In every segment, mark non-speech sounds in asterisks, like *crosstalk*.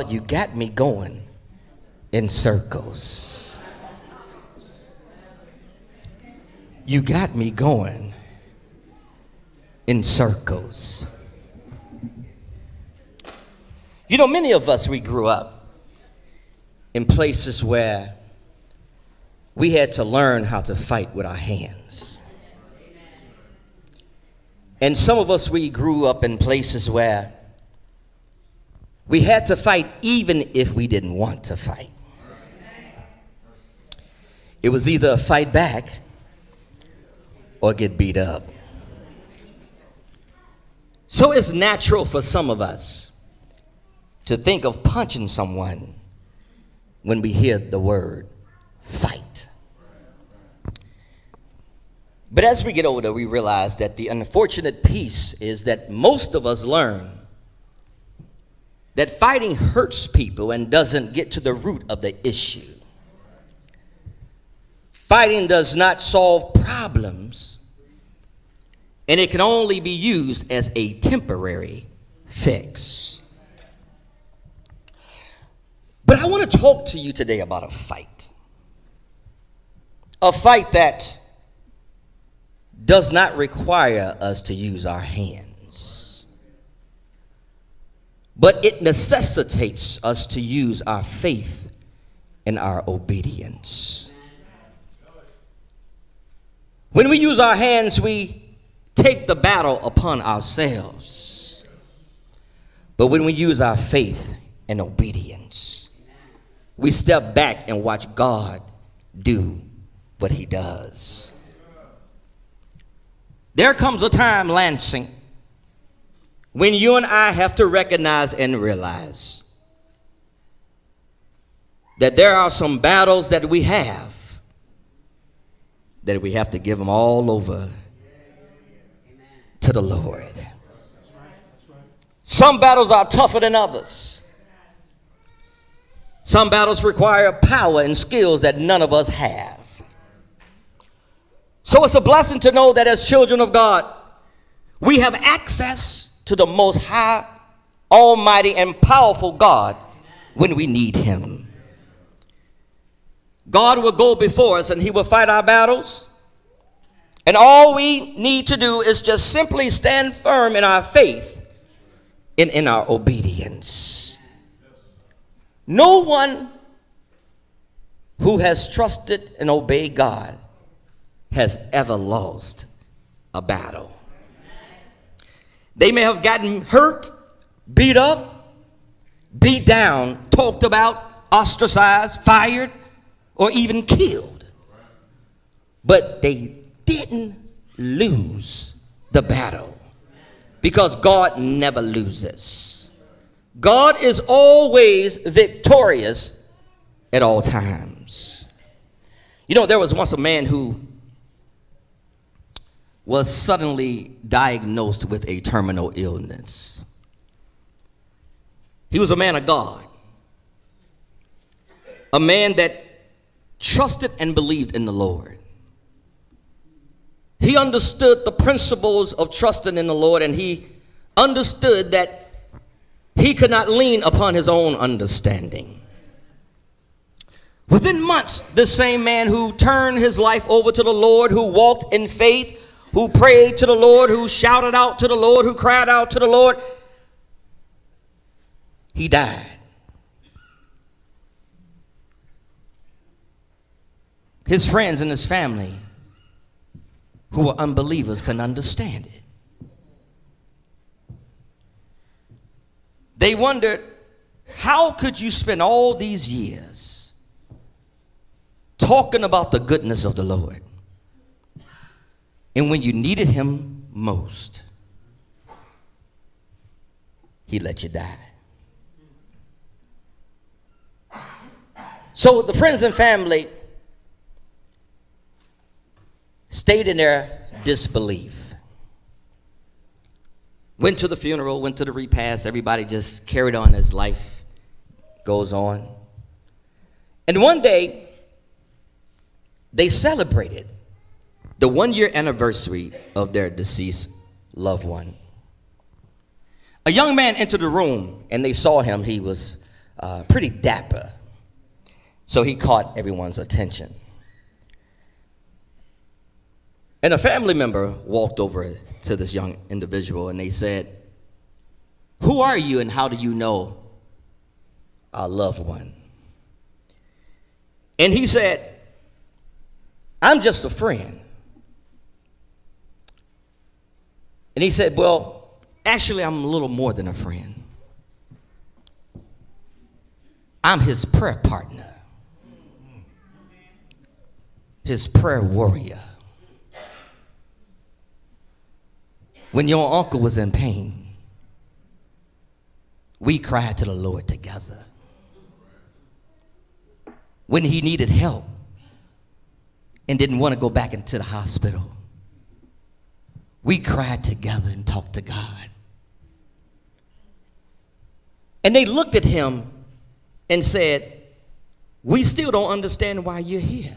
But you got me going in circles. You got me going in circles. You know, many of us, we grew up in places where we had to learn how to fight with our hands. And some of us, we grew up in places where we had to fight even if we didn't want to fight. It was either fight back or get beat up. So it's natural for some of us to think of punching someone when we hear the word fight. But as we get older, we realize that the unfortunate piece is that most of us learn that fighting hurts people and doesn't get to the root of the issue. Fighting does not solve problems, and it can only be used as a temporary fix. But I want to talk to you today about a fight. A fight that does not require us to use our hands, but it necessitates us to use our faith and our obedience. When we use our hands, we take the battle upon ourselves. But when we use our faith and obedience, we step back and watch God do what he does. There comes a time, Lansing, when you and I have to recognize and realize that there are some battles that we have that we have to give them all over to the Lord. Some battles are tougher than others. Some battles require power and skills that none of us have. So it's a blessing to know that as children of God, we have access to the most high, almighty, and powerful God when we need him. God will go before us and he will fight our battles. And all we need to do is just simply stand firm in our faith and in our obedience. No one who has trusted and obeyed God has ever lost a battle. They may have gotten hurt, beat up, beat down, talked about, ostracized, fired, or even killed. But they didn't lose the battle because God never loses. God is always victorious at all times. You know, there was once a man who was suddenly diagnosed with a terminal illness. He was a man of God, a man that trusted and believed in the Lord. He understood the principles of trusting in the Lord, and he understood that he could not lean upon his own understanding. Within months, this same man who turned his life over to the Lord, who walked in faith, who prayed to the Lord, who shouted out to the Lord, who cried out to the Lord, he died. His friends and his family, who were unbelievers, couldn't understand it. They wondered, how could you spend all these years talking about the goodness of the Lord? And when you needed him most, he let you die. So the friends and family stayed in their disbelief. Went to the funeral, went to the repast. Everybody just carried on as life goes on. And one day, they celebrated the one year anniversary of their deceased loved one. A young man entered the room and they saw him. He was uh, pretty dapper. So he caught everyone's attention. And a family member walked over to this young individual and they said, Who are you and how do you know our loved one? And he said, I'm just a friend. And he said, Well, actually, I'm a little more than a friend. I'm his prayer partner, his prayer warrior. When your uncle was in pain, we cried to the Lord together. When he needed help and didn't want to go back into the hospital, we cried together and talked to God. And they looked at him and said, We still don't understand why you're here.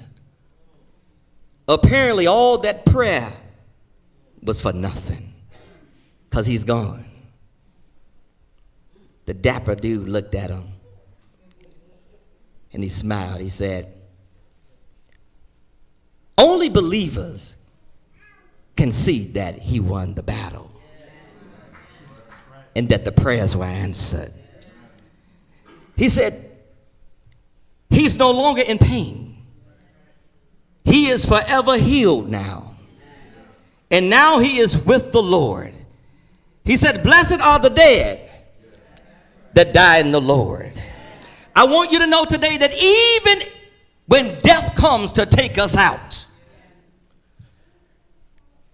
Apparently, all that prayer was for nothing because he's gone. The dapper dude looked at him and he smiled. He said, Only believers can see that he won the battle and that the prayers were answered. He said, He's no longer in pain. He is forever healed now. And now he is with the Lord. He said, Blessed are the dead that die in the Lord. I want you to know today that even when death comes to take us out,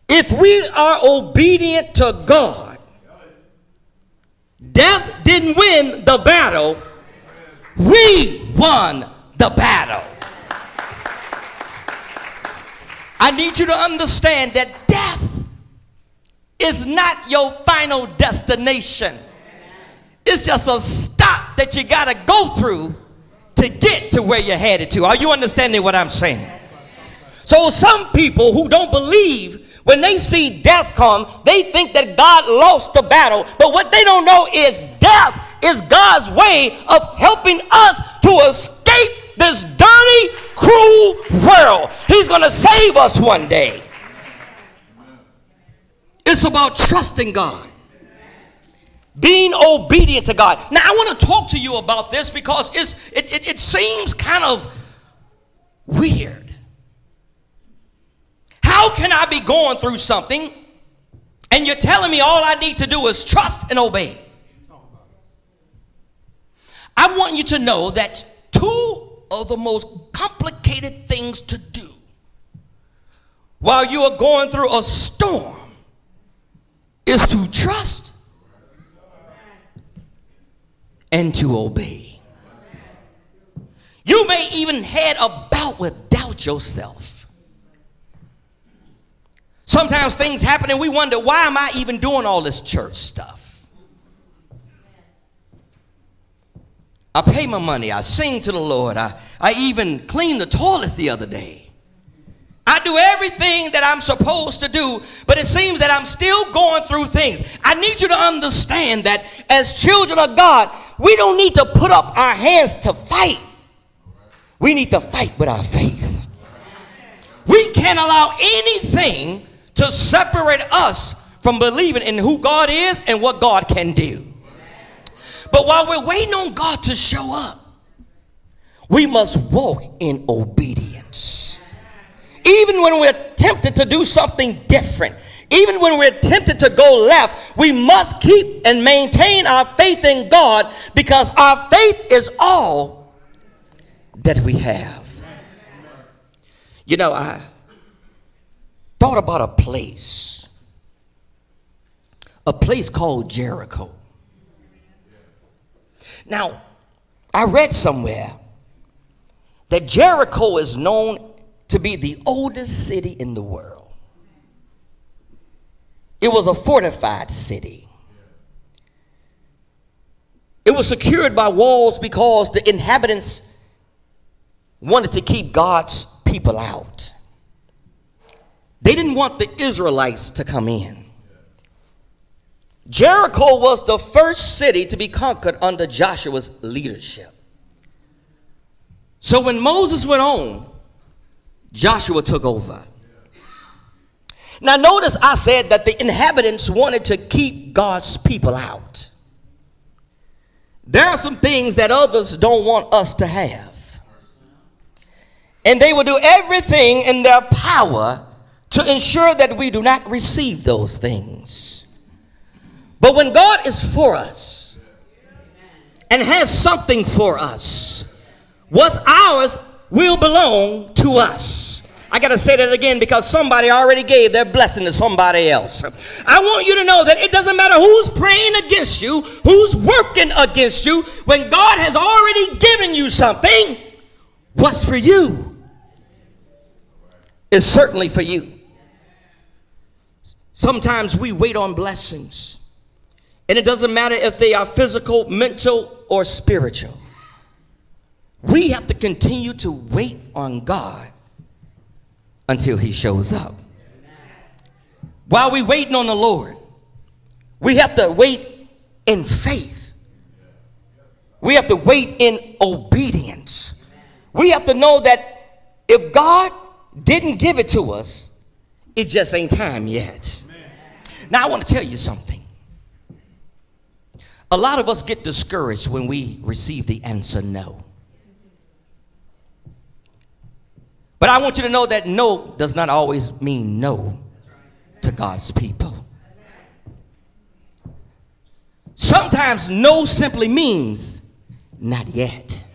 if we are obedient to God, death didn't win the battle, we won the battle. I need you to understand that death is not your final destination. It's just a stop that you got to go through to get to where you're headed to. Are you understanding what I'm saying? So, some people who don't believe when they see death come, they think that God lost the battle. But what they don't know is death is God's way of helping us to escape this dirty, cruel world. He's going to save us one day. It's about trusting God. Being obedient to God. Now, I want to talk to you about this because it, it, it seems kind of weird. How can I be going through something and you're telling me all I need to do is trust and obey? I want you to know that two of the most complicated things to do while you are going through a storm is to trust and to obey. You may even head about with doubt yourself. Sometimes things happen and we wonder, why am I even doing all this church stuff? I pay my money, I sing to the Lord, I, I even cleaned the toilets the other day. I do everything that I'm supposed to do, but it seems that I'm still going through things. I need you to understand that as children of God, we don't need to put up our hands to fight. We need to fight with our faith. We can't allow anything to separate us from believing in who God is and what God can do. But while we're waiting on God to show up, we must walk in obedience. Even when we're tempted to do something different, even when we're tempted to go left, we must keep and maintain our faith in God because our faith is all that we have. You know, I thought about a place, a place called Jericho. Now, I read somewhere that Jericho is known to be the oldest city in the world. It was a fortified city. It was secured by walls because the inhabitants wanted to keep God's people out. They didn't want the Israelites to come in. Jericho was the first city to be conquered under Joshua's leadership. So when Moses went on, Joshua took over. Now, notice I said that the inhabitants wanted to keep God's people out. There are some things that others don't want us to have. And they will do everything in their power to ensure that we do not receive those things. But when God is for us and has something for us, what's ours will belong to us. I got to say that again because somebody already gave their blessing to somebody else. I want you to know that it doesn't matter who's praying against you, who's working against you, when God has already given you something, what's for you is certainly for you. Sometimes we wait on blessings, and it doesn't matter if they are physical, mental, or spiritual. We have to continue to wait on God until he shows up. While we're waiting on the Lord, we have to wait in faith. We have to wait in obedience. We have to know that if God didn't give it to us, it just ain't time yet. Now, I want to tell you something. A lot of us get discouraged when we receive the answer no. But I want you to know that no does not always mean no to God's people. Sometimes no simply means not yet.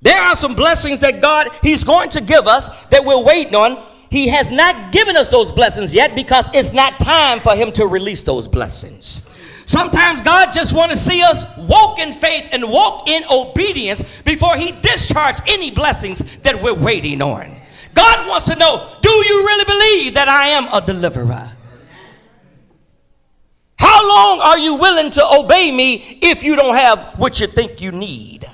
There are some blessings that God He's going to give us that we're waiting on. He has not given us those blessings yet because it's not time for Him to release those blessings. Sometimes God just want to see us walk in faith and walk in obedience before he discharge any blessings that we're waiting on. God wants to know, do you really believe that I am a deliverer? How long are you willing to obey me if you don't have what you think you need?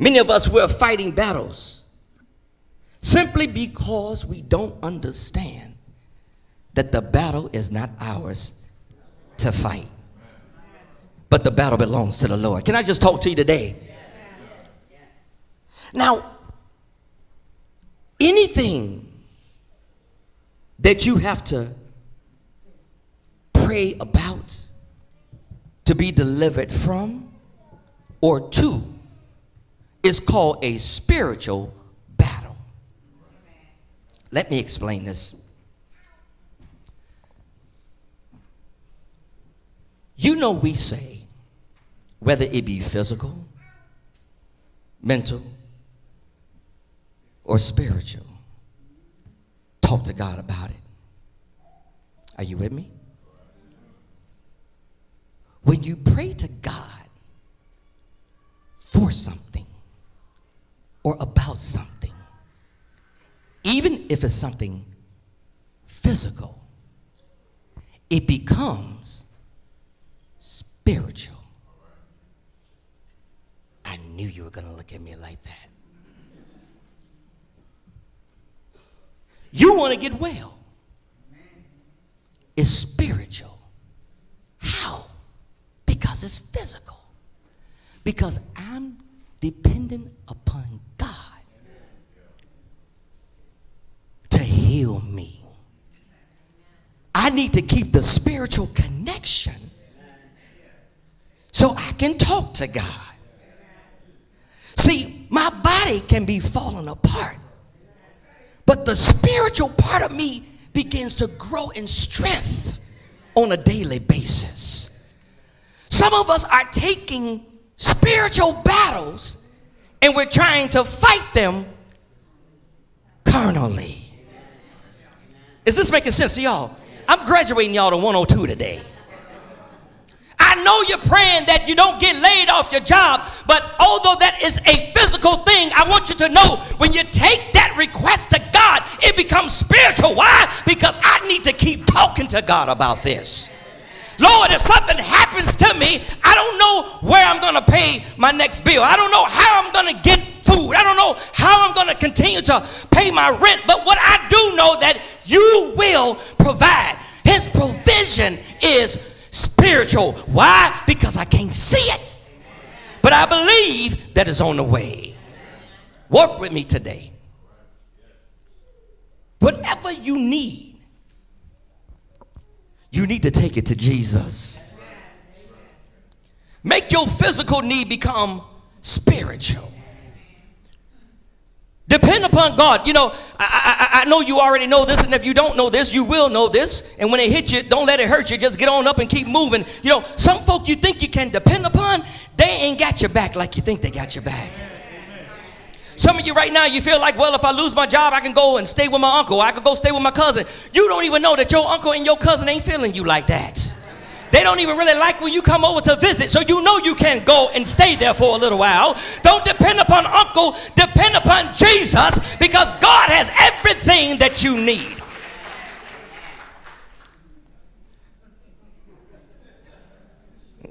Many of us, we're fighting battles simply because we don't understand that the battle is not ours to fight. But the battle belongs to the Lord. Can I just talk to you today? Now, anything that you have to pray about to be delivered from or to is called a spiritual. Let me explain this. You know, we say, whether it be physical, mental, or spiritual, talk to God about it. Are you with me? When you pray to God for something or about something, even if it's something physical, it becomes spiritual. I knew you were going to look at me like that. You want to get well. It's spiritual. How? Because it's physical. Because I'm dependent upon God to heal me. I need to keep the spiritual connection so I can talk to God. See, my body can be falling apart, but the spiritual part of me begins to grow in strength on a daily basis. Some of us are taking spiritual battles and we're trying to fight them carnally. Is this making sense to y'all? I'm graduating y'all to 102 today. I know you're praying that you don't get laid off your job, but although that is a physical thing, I want you to know when you take that request to God, it becomes spiritual. Why? Because I need to keep talking to God about this. Lord, if something happens to me, I don't know where I'm going to pay my next bill. I don't know how I'm going to get food. I don't know how I'm going to continue to pay my rent. But what I do know that you will provide. His provision is spiritual. Why? Because I can't see it. But I believe that is on the way. Work with me today. Whatever you need, you need to take it to Jesus. Make your physical need become spiritual. Depend upon God. You know, I, I, I, know you already know this, and if you don't know this, you will know this. And when it hits you, don't let it hurt you. Just get on up and keep moving. You know, some folk you think you can depend upon, they ain't got your back like you think they got your back. Some of you right now, you feel like, well, if I lose my job, I can go and stay with my uncle. I could go stay with my cousin. You don't even know that your uncle and your cousin ain't feeling you like that. They don't even really like when you come over to visit, so you know you can't go and stay there for a little while. Don't depend upon uncle, depend upon Jesus because God has everything that you need.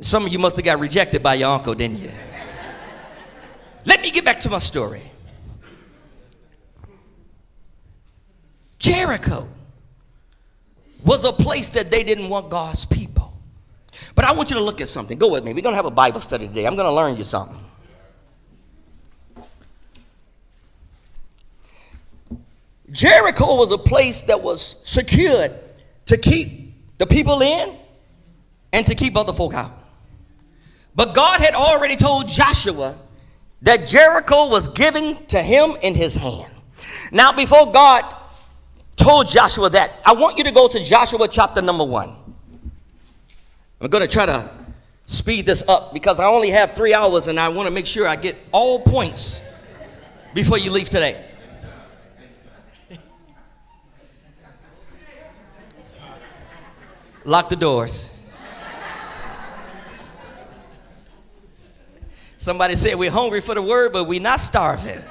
Some of you must have got rejected by your uncle, didn't you? Let me get back to my story. Jericho was a place that they didn't want God's people. But I want you to look at something. Go with me. We're going to have a Bible study today. I'm going to learn you something. Jericho was a place that was secured to keep the people in and to keep other folk out. But God had already told Joshua that Jericho was given to him in his hand. Now, before God told Joshua that, I want you to go to Joshua chapter number one. I'm going to try to speed this up because I only have three hours and I want to make sure I get all points before you leave today. *laughs* Lock the doors. Somebody said we're hungry for the word, but we're not starving.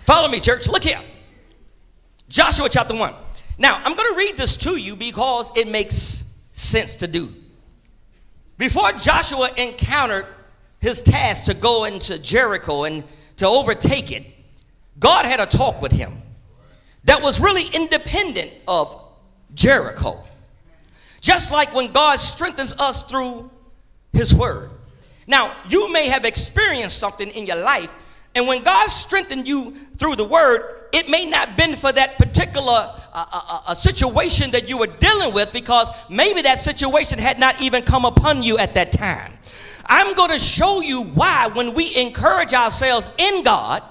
Follow me, church. Look here. Joshua chapter 1. Now, I'm going to read this to you because it makes sense to do. Before Joshua encountered his task to go into Jericho and to overtake it, God had a talk with him that was really independent of Jericho. Just like when God strengthens us through his word. Now, you may have experienced something in your life, and when God strengthened you through the word, it may not been for that particular uh, uh, a situation that you were dealing with because maybe that situation had not even come upon you at that time. I'm going to show you why when we encourage ourselves in God,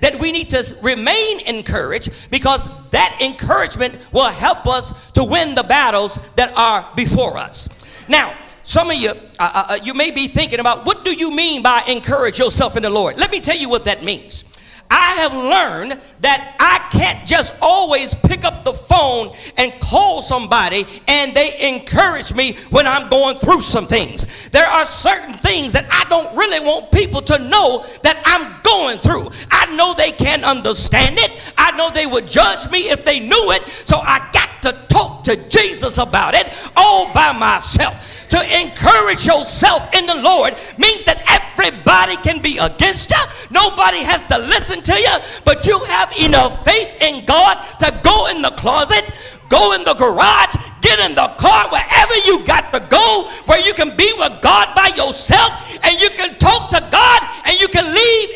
that we need to remain encouraged because that encouragement will help us to win the battles that are before us. Now, some of you, uh, uh, uh you may be thinking about what do you mean by encourage yourself in the Lord? Let me tell you what that means. I have learned that I can't just always pick up the phone and call somebody and they encourage me when I'm going through some things. There are certain things that I don't really want people to know that I'm going through. I know they can't understand it. I know they would judge me if they knew it. So I got to talk to Jesus about it all by myself to encourage yourself in the Lord means that everybody can be against you. Nobody has to listen to you, but you have enough faith in God to go in the closet, go in the garage, get in the car, wherever you got to go, where you can be with God by yourself and you can talk to God and you can leave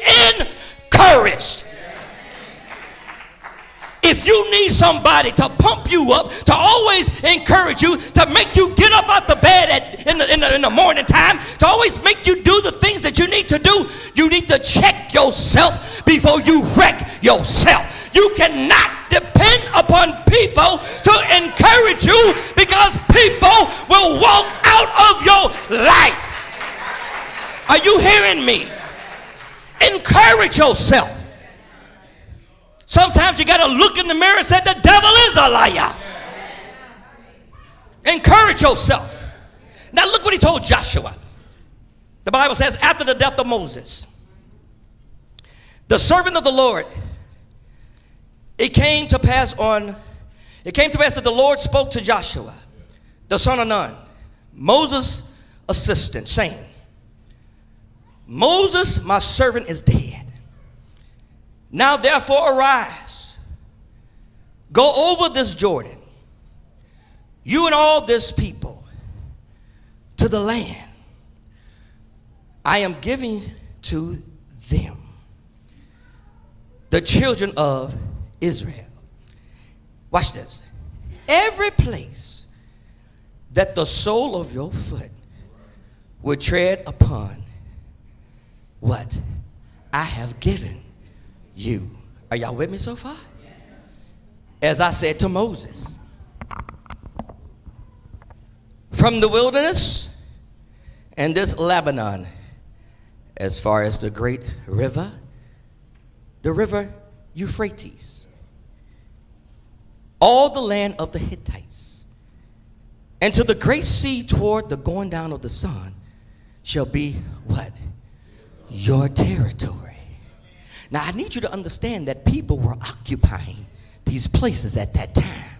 encouraged. If you need somebody to pump you up, to always encourage you, to make you get up out the in, the, in, the, in the morning time, to always make you do the things that you need to do, you need to check yourself before you wreck yourself. You cannot depend upon people to encourage you because people will walk out of your life. Are you hearing me? Encourage yourself. Sometimes you got to look in the mirror and say, The devil is a liar. Encourage yourself. Now, look what he told Joshua. The Bible says, after the death of Moses, the servant of the Lord, it came to pass on, it came to pass that the Lord spoke to Joshua, the son of Nun, Moses' assistant, saying, Moses, my servant, is dead. Now therefore arise, go over this Jordan, you and all this people to the land I am giving to them, the children of Israel. Watch this. Every place that the sole of your foot would tread upon, what I have given you. Are y'all with me so far? As I said to Moses, from the wilderness and this Lebanon, as far as the great river, the river Euphrates, all the land of the Hittites, and to the great sea toward the going down of the sun shall be what? Your territory. Now, I need you to understand that people were occupying these places at that time.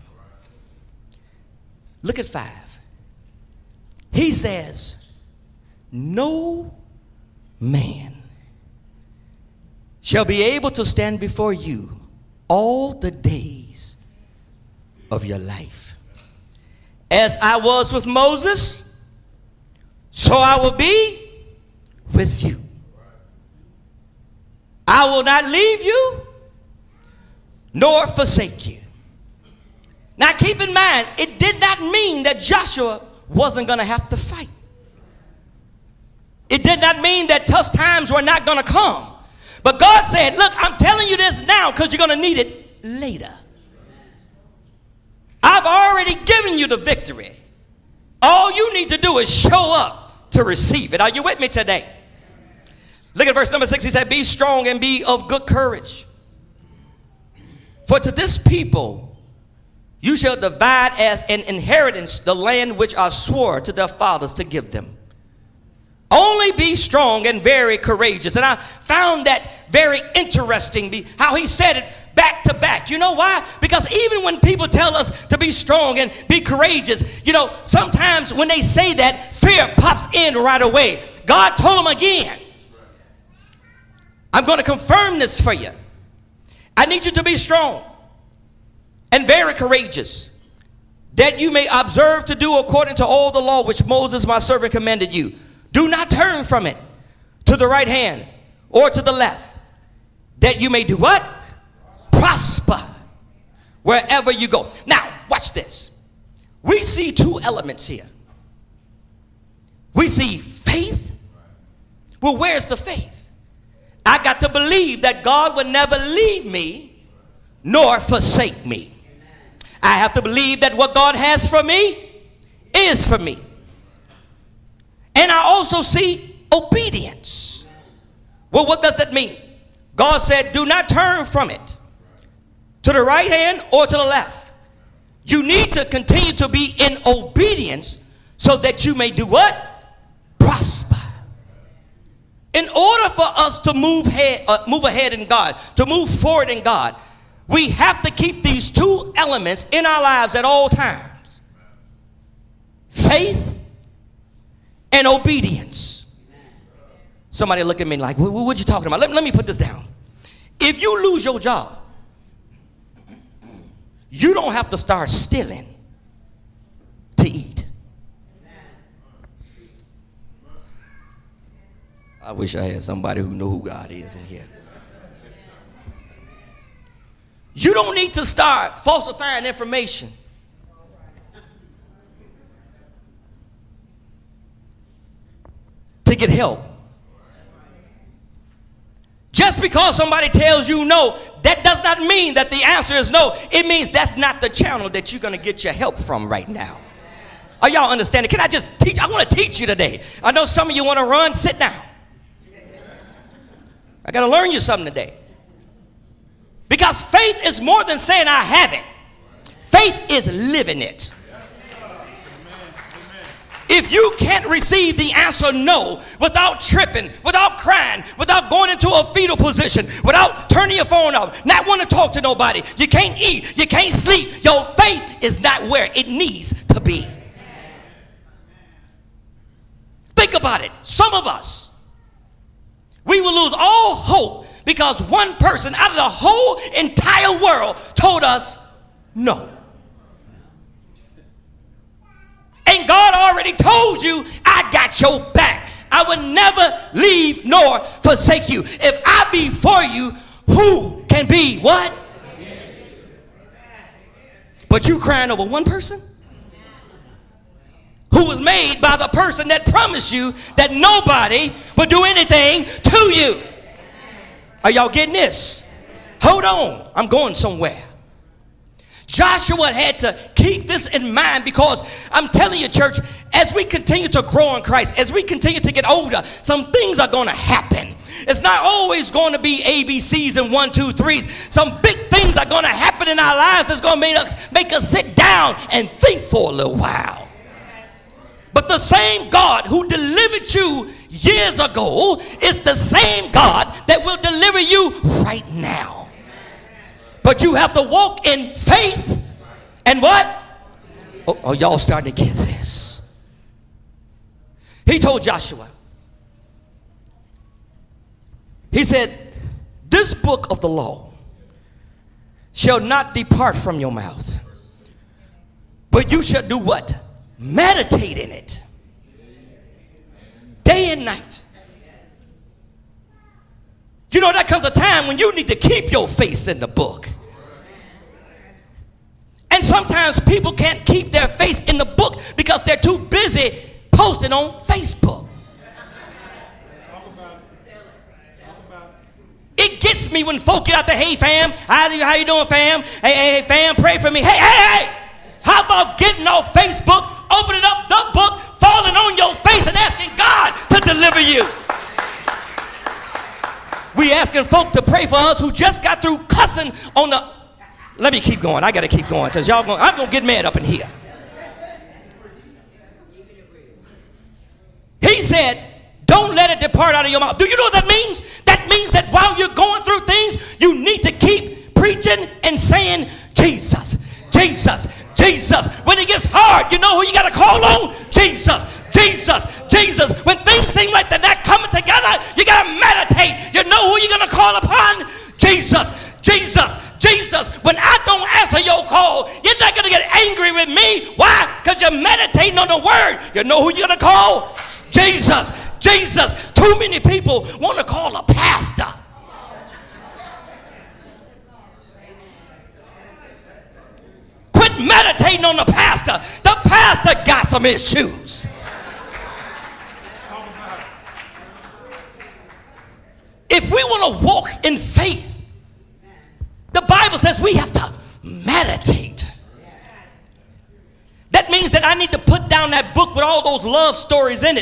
Look at five. He says, No man shall be able to stand before you all the days of your life. As I was with Moses, so I will be with you. I will not leave you nor forsake you. Now keep in mind, it did not mean that Joshua wasn't going to have to fight. It did not mean that tough times were not going to come. But God said, Look, I'm telling you this now because you're going to need it later. I've already given you the victory. All you need to do is show up to receive it. Are you with me today? Look at verse number six. He said, Be strong and be of good courage. For to this people you shall divide as an inheritance the land which I swore to their fathers to give them. Only be strong and very courageous. And I found that very interesting how he said it back to back. You know why? Because even when people tell us to be strong and be courageous, you know, sometimes when they say that, fear pops in right away. God told them again, I'm going to confirm this for you. I need you to be strong and very courageous, that you may observe to do according to all the law which Moses my servant commanded you. Do not turn from it to the right hand or to the left, that you may do what? Prosper wherever you go. Now, watch this. We see two elements here. We see faith. Well, where's the faith? I got to believe that God would never leave me nor forsake me. I have to believe that what God has for me is for me. I also see obedience. Well, what does that mean? God said, Do not turn from it to the right hand or to the left. You need to continue to be in obedience so that you may do what? Prosper. In order for us to move ahead, uh, move ahead in God, to move forward in God, we have to keep these two elements in our lives at all times faith and obedience. Somebody look at me like, what, what you talking about? Let, let me put this down. If you lose your job, you don't have to start stealing to eat. I wish I had somebody who knew who God is in here. You don't need to start falsifying information. To get help. Just because somebody tells you no, that does not mean that the answer is no. It means that's not the channel that you're going to get your help from right now. Are y'all understanding? Can I just teach? I want to teach you today. I know some of you want to run, sit down. I got to learn you something today. Because faith is more than saying I have it, faith is living it. If you can't receive the answer no without tripping, without crying, without going into a fetal position, without turning your phone off, not want to talk to nobody, you can't eat, you can't sleep, your faith is not where it needs to be. Think about it. Some of us, we will lose all hope because one person out of the whole entire world told us no. God already told you, I got your back. I will never leave nor forsake you. If I be for you, who can be what? But you crying over one person? Who was made by the person that promised you that nobody would do anything to you. Are y'all getting this? Hold on, I'm going somewhere. Joshua had to keep this in mind because I'm telling you, church, as we continue to grow in Christ, as we continue to get older, some things are going to happen. It's not always going to be ABCs and one, two, threes. Some big things are going to happen in our lives that's going to make us, make us sit down and think for a little while. But the same God who delivered you years ago is the same God that will deliver you right now. But you have to walk in faith and what? Oh, oh y'all starting to get this. He told Joshua, he said, This book of the law shall not depart from your mouth, but you shall do what? Meditate in it day and night. You know, there comes a time when you need to keep your face in the book. And sometimes people can't keep their face in the book because they're too busy posting on Facebook. It gets me when folk get out there, hey fam, how you, how you doing fam? Hey, hey, hey fam, pray for me. Hey, hey, hey. How about getting off Facebook, opening up the book, falling on your face and asking God to deliver you? We asking folk to pray for us who just got through cussing on the. Let me keep going. I got to keep going because y'all going. I'm gonna get mad up in here. He said, don't let it depart out of your mouth. Do you know what that means? That means that while you're going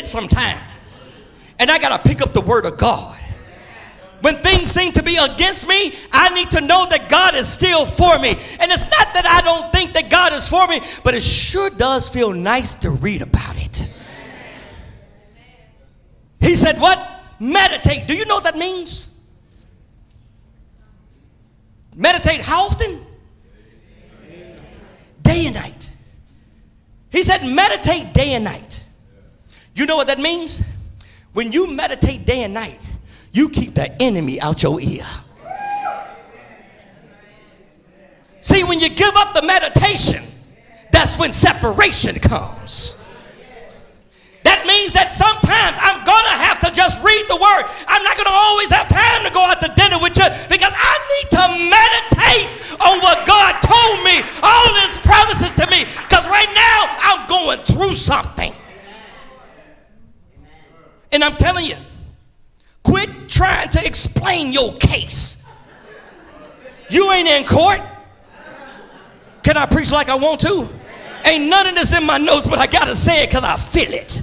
sometime and I got to pick up the word of God. When things seem to be against me, I need to know that God is still for me. And it's not that I don't think that God is for me, but it sure does feel nice to read about it. He said, What? Meditate. Do you know what that means? Meditate how often? Day and night. He said, Meditate day and night. You know what that means? When you meditate day and night, you keep the enemy out your ear. See, when you give up the meditation, that's when separation comes. That means that sometimes I'm gonna have to just read the word. I'm not gonna always have time to go out to dinner with you because I need to meditate on what God told me, all his promises to me. Because right now I'm going through something. And I'm telling you, quit trying to explain your case. You ain't in court. Can I preach like I want to? Ain't none of this in my notes, but I gotta say it because I feel it.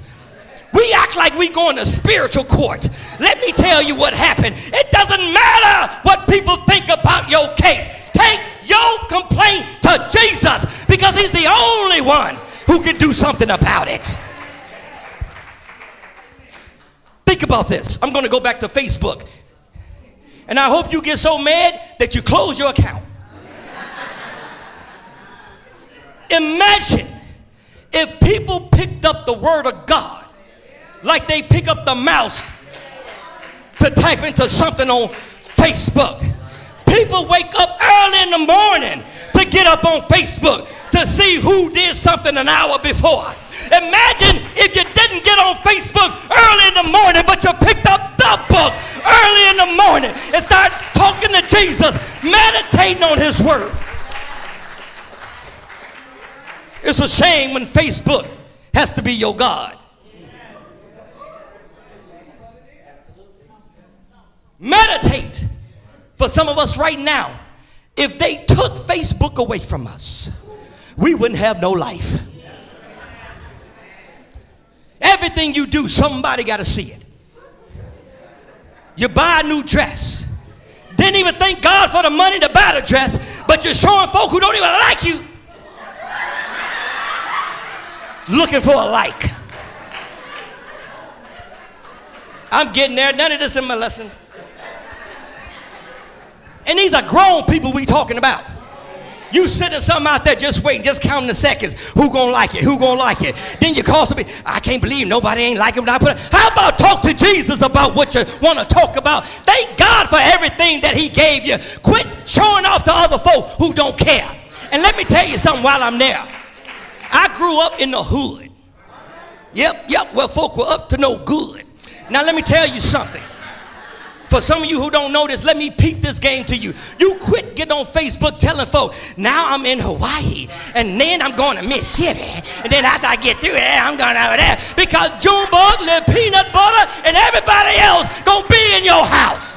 We act like we going to spiritual court. Let me tell you what happened. It doesn't matter what people think about your case. Take your complaint to Jesus because he's the only one who can do something about it. Think about this. I'm going to go back to Facebook. And I hope you get so mad that you close your account. Imagine if people picked up the word of God like they pick up the mouse to type into something on Facebook. People wake up early in the morning to get up on Facebook to see who did something an hour before. Imagine if you didn't get on Facebook early in the morning, but you picked up the book early in the morning and start talking to Jesus, meditating on his word. It's a shame when Facebook has to be your God. Meditate. For some of us right now, if they took Facebook away from us, we wouldn't have no life. Everything you do, somebody got to see it. You buy a new dress. Didn't even thank God for the money to buy the dress, but you're showing folk who don't even like you looking for a like. I'm getting there. None of this in my lesson. And these are grown people we talking about. You sitting something out there just waiting, just counting the seconds. Who gonna like it? Who gonna like it? Then you call somebody, I can't believe nobody ain't like him. When I put. How about talk to Jesus about what you want to talk about? Thank God for everything that he gave you. Quit showing off to other folk who don't care. And let me tell you something while I'm there. I grew up in the hood. Yep, yep, well, folk were up to no good. Now, let me tell you something. For some of you who don't know this, let me peep this game to you. You quit getting on Facebook telling folks, now I'm in Hawaii, and then I'm going to Mississippi, and then after I get through there, I'm going over there. Because Junebug, little peanut butter, and everybody else gonna be in your house.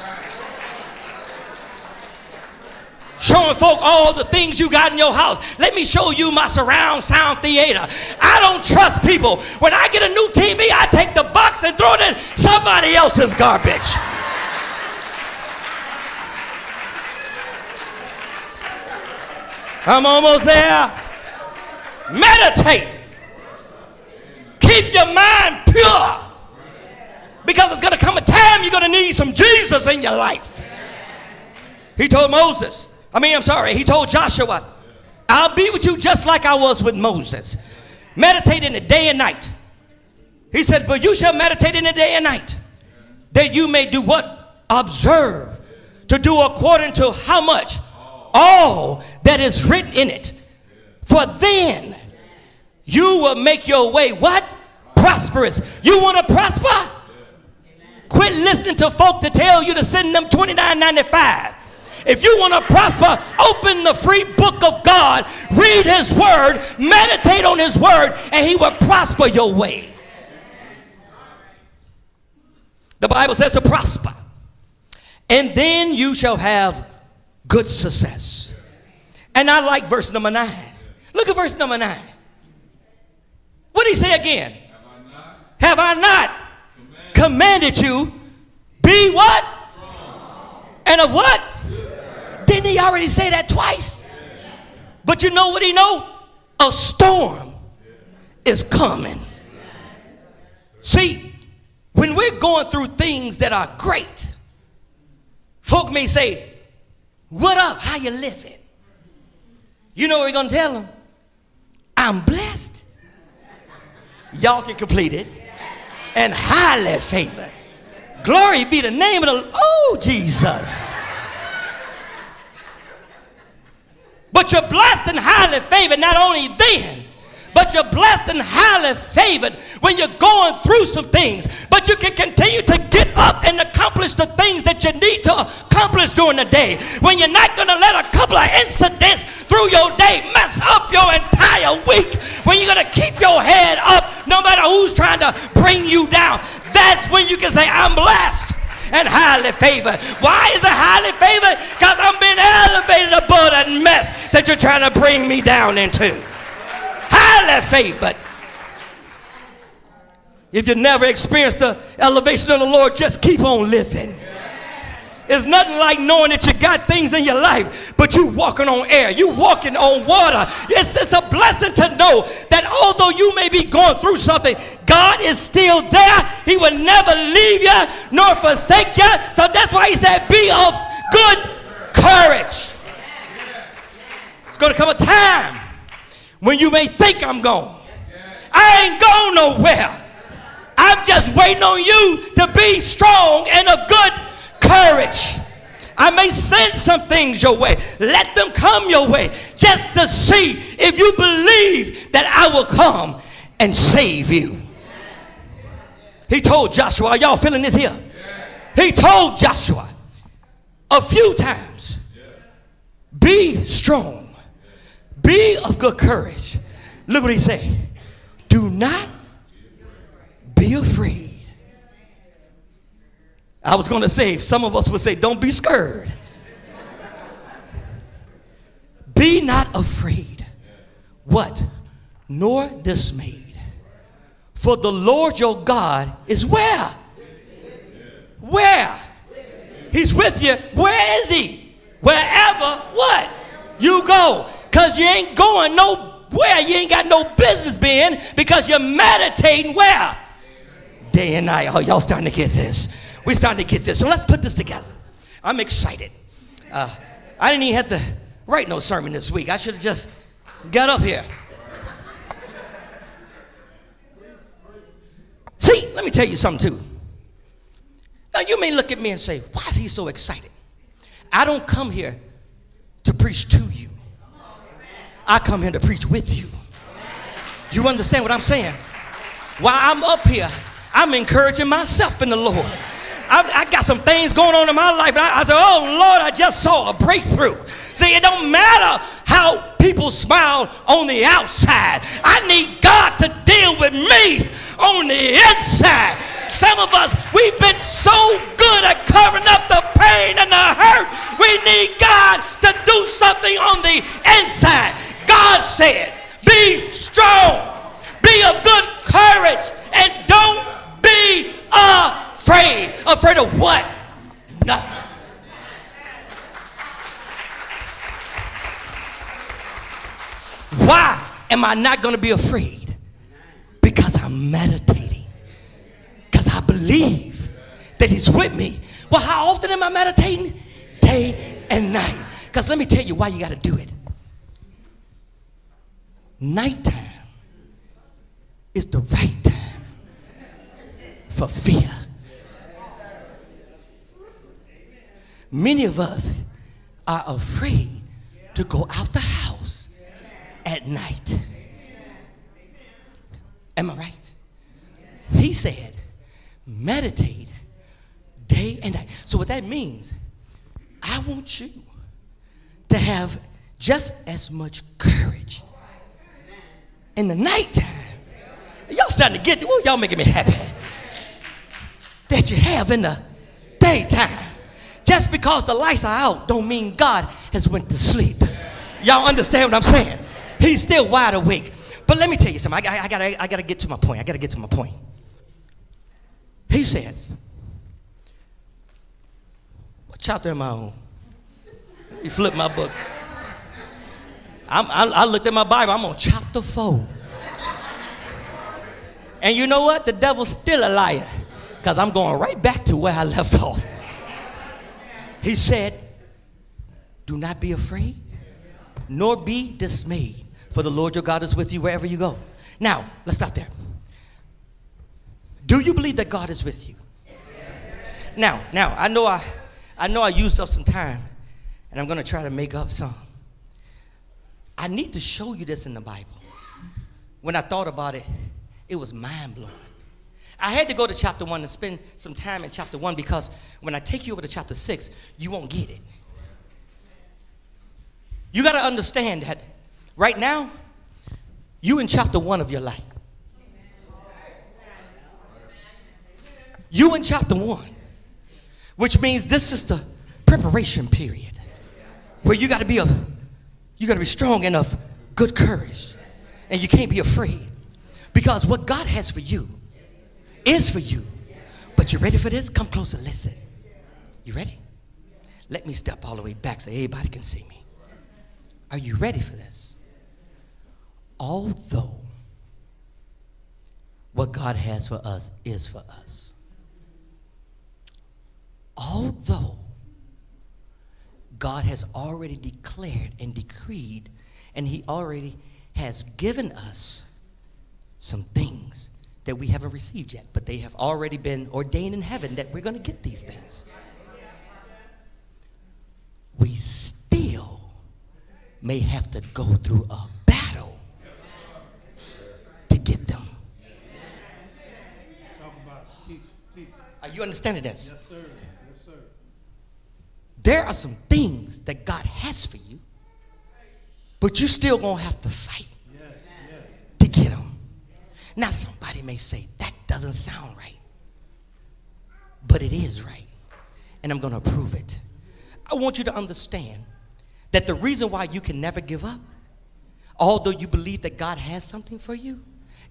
showing folk all the things you got in your house. Let me show you my surround sound theater. I don't trust people. When I get a new TV, I take the box and throw it in somebody else's garbage. I'm almost there. Meditate. Keep your mind pure. Because it's going to come a time you're going to need some Jesus in your life. He told Moses, I mean, I'm sorry, he told Joshua, I'll be with you just like I was with Moses. Meditate in the day and night. He said, But you shall meditate in the day and night, that you may do what? Observe to do according to how much? All that is written in it. For then you will make your way what? Prosperous. You want to prosper? Quit listening to folk to tell you to send them $29.95. If you want to prosper, open the free book of God, read His Word, meditate on His Word, and He will prosper your way. The Bible says to prosper, and then you shall have good success. And I like verse number nine. Look at verse number nine. What did he say again? Have I not, Have I not commanded. commanded you? Be what? Strong. And of what? Didn't he already say that twice? But you know what he know? A storm is coming. See, when we're going through things that are great, folk may say, what up? How you living? You know what we're going to tell them? I'm blessed. Y'all can complete it. And highly favored. Glory be the name of the Oh Jesus. But you're blessed and highly favored not only then, but you're blessed and highly favored when you're going through some things. But you can continue to get up and accomplish the things that you need to accomplish during the day. When you're not going to let a couple of incidents through your day mess up your entire week. When you're going to keep your head up no matter who's trying to bring you down. That's when you can say, I'm blessed and highly favored. Why is it highly favored? Because I'm being elevated above that mess that you're trying to bring me down into. Highly favored. If you never experienced the elevation of the Lord, just keep on living. It's nothing like knowing that you got things in your life, but you walking on air, you walking on water. It's, it's a blessing to know that although you may be going through something, God is still there. He will never leave you nor forsake you. So that's why he said, be of good courage. It's going to come a time when you may think I'm gone. I ain't going nowhere. I'm just waiting on you to be strong and of good courage. I may send some things your way. Let them come your way just to see if you believe that I will come and save you. He told Joshua, y'all feeling this here? He told Joshua a few times, be strong, be of good courage. Look what he said. Do not be afraid. I was going to say, some of us would say, don't be scared. be not afraid. What? Nor dismayed. For the Lord your God is where? Where? He's with you. Where is he? Wherever what? You go. Because you ain't going nowhere. You ain't got no business being because you're meditating where? Day and night. Oh, y'all starting to get this. We're starting to get this. So let's put this together. I'm excited. Uh, I didn't even have to write no sermon this week. I should have just got up here. See, let me tell you something too. Now, you may look at me and say, why is he so excited? I don't come here to preach you, I come here to preach with you. You understand what I'm saying? While I'm up here, I'm encouraging myself in the Lord. I, I got some things going on in my life. I, I said, oh Lord, I just saw a breakthrough. See, it don't matter how people smile on the outside. I need God to deal with me on the inside. Some of us, we've been so good at covering up the pain and the hurt. We need God to do something on the inside. God said, be strong, be of good courage, and don't be afraid afraid. Of what? Nothing. Why am I not going to be afraid? Because I'm meditating. Because I believe that He's with me. Well, how often am I meditating? Day and night. Because let me tell you why you got to do it. Nighttime is the right time for fear. Many of us are afraid to go out the house at night. Am I right? He said, meditate day and night. So, what that means, I want you to have just as much courage in the nighttime. Y'all starting to get, y'all making me happy. That you have in the daytime. Just because the lights are out don't mean God has went to sleep. Y'all understand what I'm saying? He's still wide awake. But let me tell you something. I, I, I, gotta, I gotta get to my point. I gotta get to my point. He says, what chapter am I on? You flip my book. I, I looked at my Bible. I'm on chapter four. And you know what? The devil's still a liar because I'm going right back to where I left off. He said, Do not be afraid, nor be dismayed, for the Lord your God is with you wherever you go. Now, let's stop there. Do you believe that God is with you? Now, now, I know I, I know I used up some time, and I'm going to try to make up some. I need to show you this in the Bible. When I thought about it, it was mind blowing. I had to go to chapter one and spend some time in chapter one because when I take you over to chapter six, you won't get it. You got to understand that right now, you in chapter one of your life. You in chapter one, which means this is the preparation period where you got to be a, you got to be strong and of good courage, and you can't be afraid because what God has for you is for you. But you ready for this? Come closer, listen. You ready? Let me step all the way back so everybody can see me. Are you ready for this? Although what God has for us is for us. Although God has already declared and decreed, and He already has given us some things that we haven't received yet, but they have already been ordained in heaven that we're going to get these things. we still may have to go through a battle to get them. Are you understanding this? Yes, sir. There are some things that God has for you, but you still gonna have to fight Yes, yes. to get them. Now, somebody may say, that doesn't sound right. But it is right. And I'm to prove it. I want you to understand that the reason why you can never give up, although you believe that God has something for you,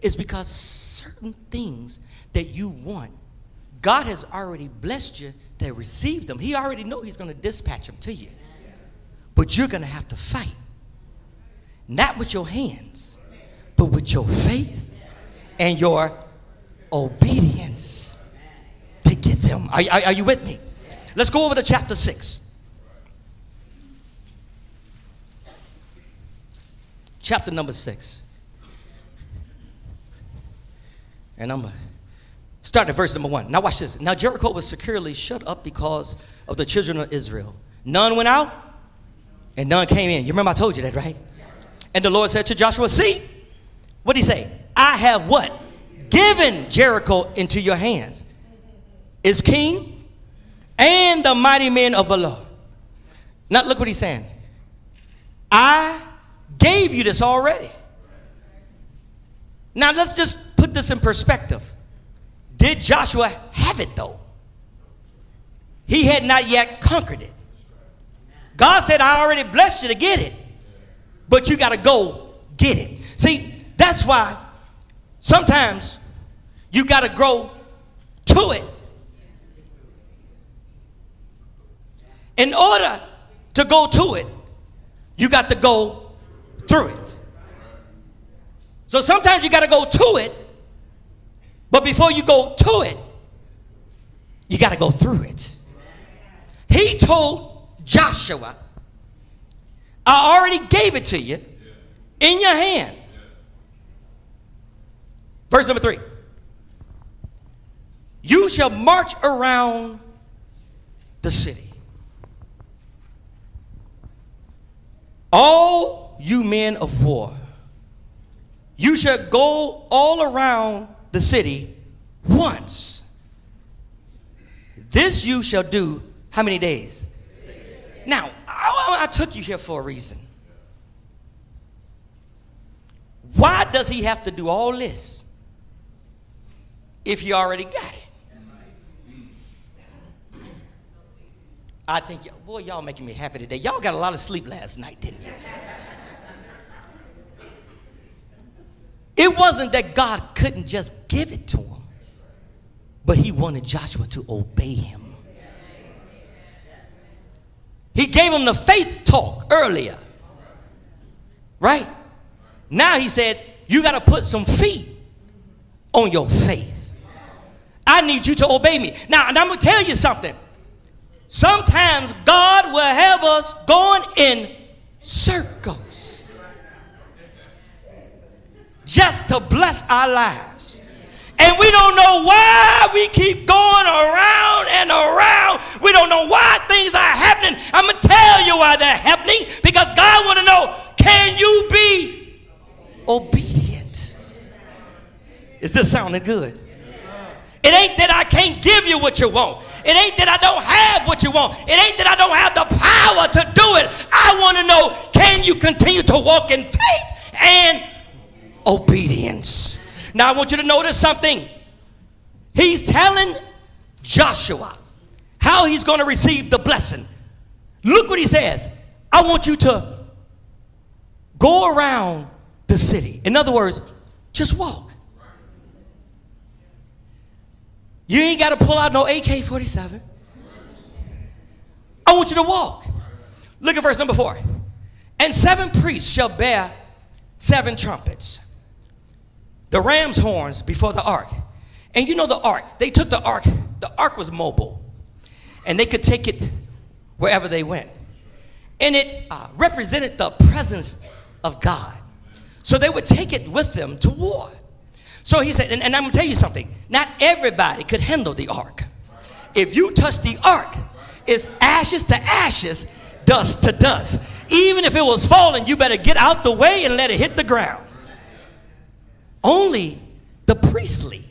is because certain things that you want, God has already blessed you to receive them. He already know he's going to dispatch them to you. But you're going to have to fight. Not with your hands, but with your faith and your obedience to get them. Are, are, are you with me? Let's go over to chapter 6. Chapter number 6. And I'm start at verse number 1. Now, watch this. Now, Jericho was securely shut up because of the children of Israel. None went out and none came in. You remember I told you that, right? And the Lord said to Joshua, See, what did he say? I have what? Given Jericho into your hands. Is king and the mighty men of the Lord. Now look what he's saying. I gave you this already. Now let's just put this in perspective. Did Joshua have it though? He had not yet conquered it. God said, I already blessed you to get it, but you got to go get it. See, that's why sometimes you got to grow to it. In order to go to it, you got to go through it. So sometimes you got to go to it, but before you go to it, you got to go through it. He told Joshua, I already gave it to you in your hand. Verse number three. You shall march around the city. All you men of war, you shall go all around the city once. This you shall do how many days? Now, I, I took you here for a reason. Why does he have to do all this if he already got it? I think, boy, y'all making me happy today. Y'all got a lot of sleep last night, didn't you? It wasn't that God couldn't just give it to him, but he wanted Joshua to obey him. He gave him the faith talk earlier. Right? Now he said, You got to put some feet on your faith. I need you to obey me. Now, and I'm going to tell you something. Sometimes God will have us going in circles just to bless our lives. And we don't know why we keep going around and around. We don't know why things are happening. I'm going to tell you why they're happening because God want to know, can you be obedient? Is this sounding good? It ain't that I can't give you what you want. It ain't that I don't have what you want. It ain't that I don't have the power to do it. I want to know can you continue to walk in faith and obedience? Now, I want you to notice something. He's telling Joshua how he's going to receive the blessing. Look what he says. I want you to go around the city. In other words, just walk. You ain't got to pull out no AK 47. I want you to walk. Look at verse number four. And seven priests shall bear seven trumpets, the ram's horns before the ark. And you know the ark, they took the ark, the ark was mobile, and they could take it wherever they went. And it uh, represented the presence of God. So they would take it with them to war. So he said, and, and I'm gonna tell you something, not everybody could handle the ark. If you touch the ark, it's ashes to ashes dust to dust. Even if it was falling, you better get out the way and let it hit the ground. Only the priestly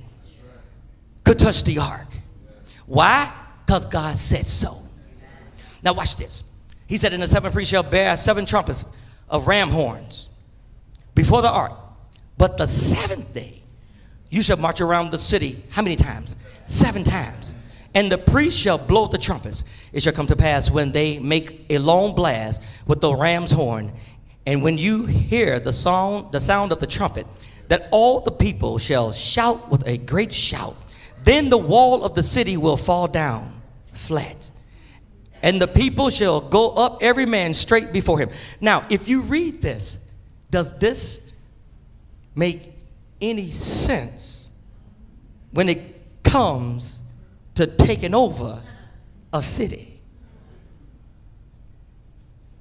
could touch the ark. Why? Because God said so. Now, watch this. He said, And the seven priests shall bear seven trumpets of ram horns before the ark. But the seventh day, you shall march around the city. How many times? Seven times. And the priest shall blow the trumpets. It shall come to pass when they make a long blast with the ram's horn, and when you hear the sound, the sound of the trumpet, that all the people shall shout with a great shout. Then the wall of the city will fall down flat, and the people shall go up every man straight before him. Now, if you read this, does this make any sense when it comes to taking over a city?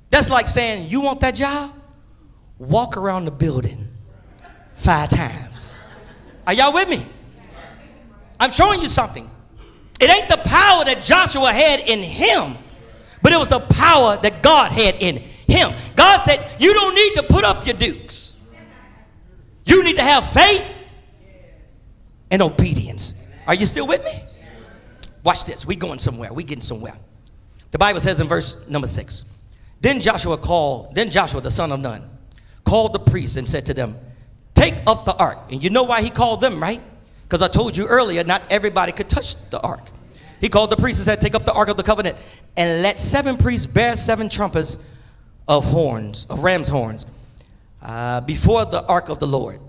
That's like saying, You want that job? Walk around the building five times. Are y'all with me? I'm showing you something. It ain't the power that Joshua had in him, but it was the power that God had in him. God said, You don't need to put up your dukes. You need to have faith and obedience. Are you still with me? Watch this. We going somewhere. We getting somewhere. The Bible says in verse number six. Then Joshua called, then Joshua, the son of Nun, called the priests and said to them, Take up the ark. And you know why he called them, right? Because I told you earlier, not everybody could touch the ark. He called the priests and said, Take up the ark of the covenant and let seven priests bear seven trumpets of horns, of ram's horns, uh, before the ark of the Lord.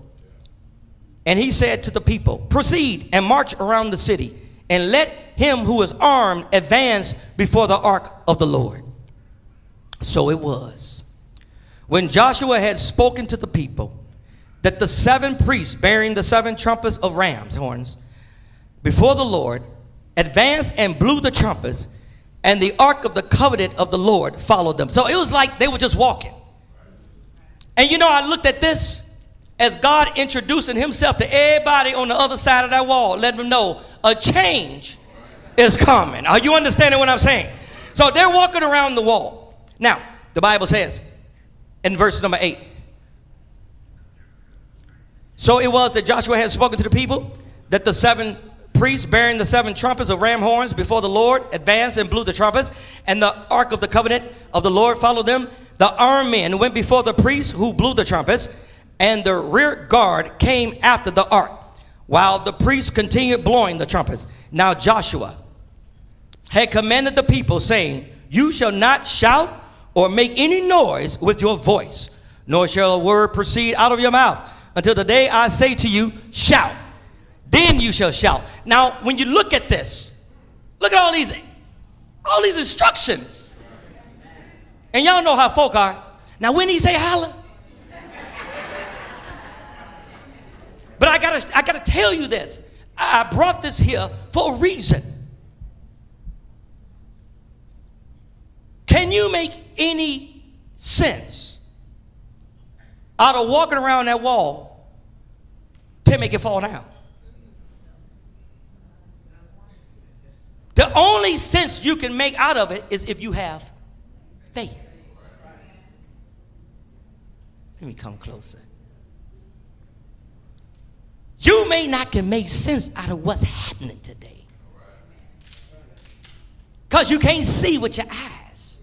And he said to the people, Proceed and march around the city, and let him who is armed advance before the ark of the Lord. So it was. When Joshua had spoken to the people, that the seven priests bearing the seven trumpets of rams' horns before the Lord advanced and blew the trumpets, and the ark of the covenant of the Lord followed them. So it was like they were just walking. And you know, I looked at this as God introducing himself to everybody on the other side of that wall, letting them know a change is coming. Are you understanding what I'm saying? So they're walking around the wall. Now, the Bible says in verse number eight. So it was that Joshua had spoken to the people that the seven priests bearing the seven trumpets of ram horns before the Lord advanced and blew the trumpets, and the ark of the covenant of the Lord followed them. The armed men went before the priests who blew the trumpets, and the rear guard came after the ark, while the priests continued blowing the trumpets. Now Joshua had commanded the people, saying, You shall not shout or make any noise with your voice, nor shall a word proceed out of your mouth until the day I say to you, Shout. Then you shall shout. Now, when you look at this, look at all these, all these instructions. And y'all know how folk are. Now, when he say holler, but I gotta, I gotta tell you this. I brought this here for a reason. Can you make any sense out of walking around that wall to make it fall down? The only sense you can make out of it is if you have faith. Let me come closer. You may not can make sense out of what's happening today. Because you can't see with your eyes.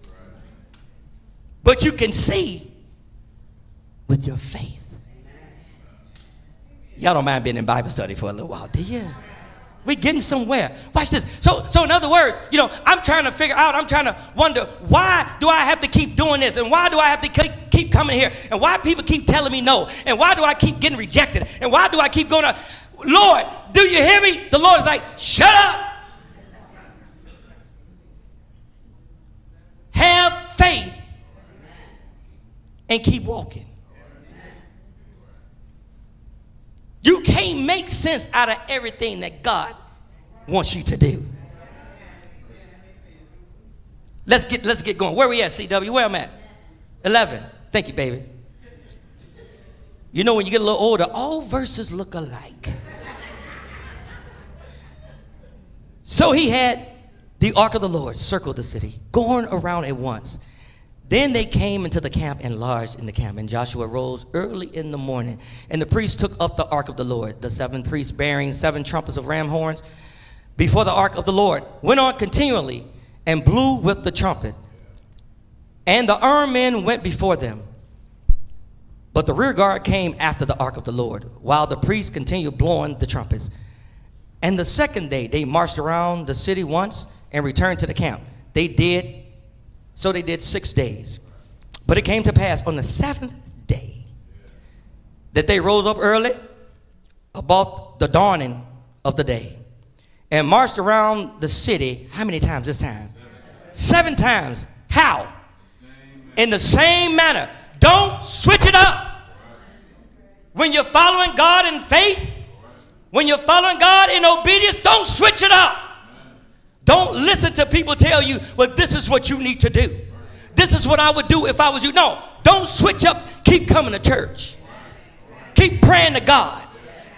But you can see with your faith. Y'all don't mind being in Bible study for a little while, do you? We're getting somewhere. Watch this. So, so in other words, you know, I'm trying to figure out, I'm trying to wonder, why do I have to keep doing this? And why do I have to keep coming here? And why people keep telling me no? And why do I keep getting rejected? And why do I keep going to, Lord, do you hear me? The Lord is like, shut up. Have faith and keep walking. You can't make sense out of everything that God wants you to do. Let's get let's get going. Where we at, CW? Where I'm at? 11. Thank you, baby. You know when you get a little older, all verses look alike. So he had the ark of the Lord circle the city, going around at once. Then they came into the camp and lodged in the camp. And Joshua rose early in the morning. And the priests took up the ark of the Lord. The seven priests bearing seven trumpets of ram horns before the ark of the Lord went on continually and blew with the trumpet. And the armed men went before them. But the rear guard came after the ark of the Lord, while the priests continued blowing the trumpets. And the second day they marched around the city once and returned to the camp. They did, so they did six days. But it came to pass on the seventh day that they rose up early about the dawning of the day and marched around the city. How many times this time? Seven times. How? In the same manner. Don't switch it up. When you're following God in faith, when you're following God in obedience, don't switch it up. Don't listen to people tell you, well, this is what you need to do. This is what I would do if I was you. No, don't switch up. Keep coming to church. Keep praying to God.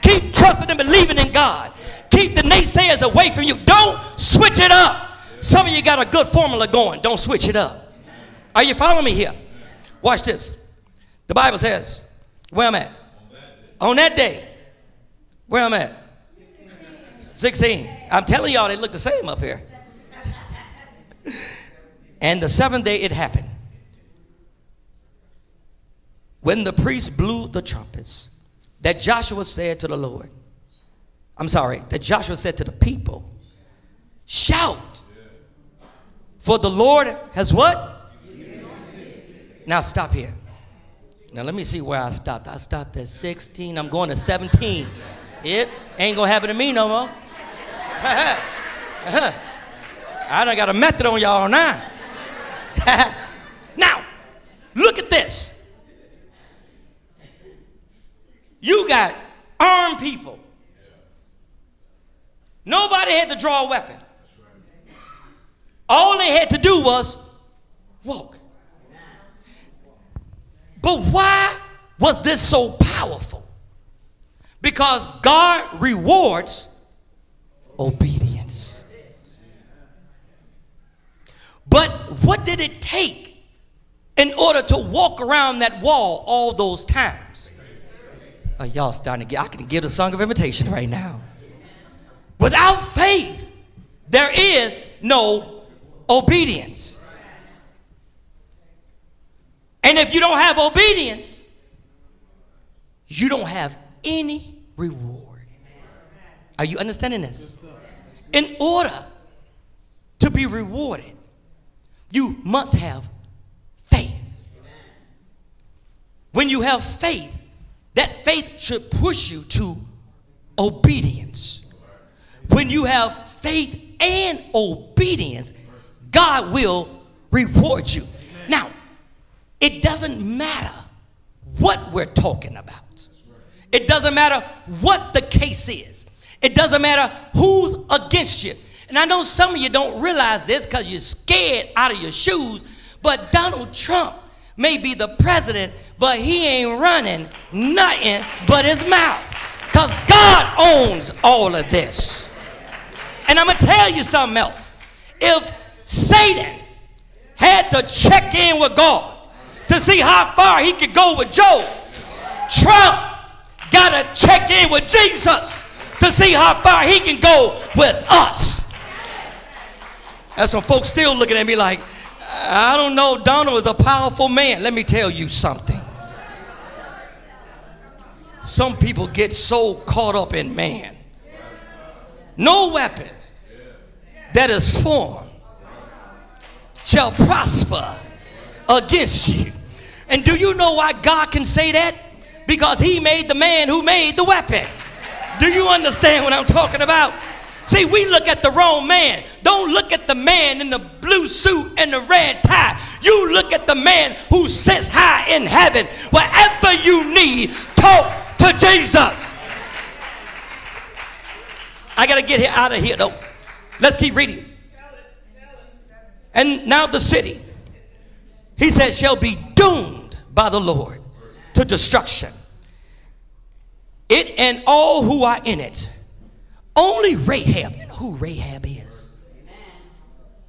Keep trusting and believing in God. Keep the naysayers away from you. Don't switch it up. Some of you got a good formula going. Don't switch it up. Are you following me here? Watch this. The Bible says, where I'm at. On that day, where I'm at? 16. I'm telling y'all, they look the same up here. and the seventh day it happened. When the priest blew the trumpets, that Joshua said to the Lord, I'm sorry, that Joshua said to the people, shout, for the Lord has what? Now stop here. Now let me see where I stopped. I stopped at 16. I'm going to 17. It ain't gonna happen to me no more. Uh-huh. Uh-huh. I done got a method on y'all now. *laughs* now, look at this. You got armed people. Nobody had to draw a weapon. All they had to do was walk. But why was this so powerful? Because God rewards obedience. But what did it take in order to walk around that wall all those times? Oh, y'all starting to get, I can give a song of invitation right now. Without faith, there is no obedience. And if you don't have obedience, you don't have any reward. Are you understanding this? In order to be rewarded, you must have faith. When you have faith, that faith should push you to obedience. When you have faith and obedience, God will reward you. Now, it doesn't matter what we're talking about. It doesn't matter what the case is. It doesn't matter who's against you. And I know some of you don't realize this because you're scared out of your shoes, but Donald Trump may be the president, but he ain't running nothing but his mouth. Because God owns all of this. And I'm going to tell you something else. If Satan had to check in with God to see how far he could go with Job, Trump got to check in with Jesus to see how far he can go with us. There's some folks still looking at me like, I don't know, Donald is a powerful man. Let me tell you something. Some people get so caught up in man. No weapon that is formed shall prosper against you. And do you know why God can say that? Because he made the man who made the weapon. Do you understand what I'm talking about? See, we look at the wrong man. Don't look at the man in the blue suit and the red tie. You look at the man who sits high in heaven. Whatever you need, talk to Jesus. I got to get here out of here though. Let's keep reading. And now the city, he said, shall be doomed by the Lord to destruction. It and all who are in it. Only Rahab, you know who Rahab is?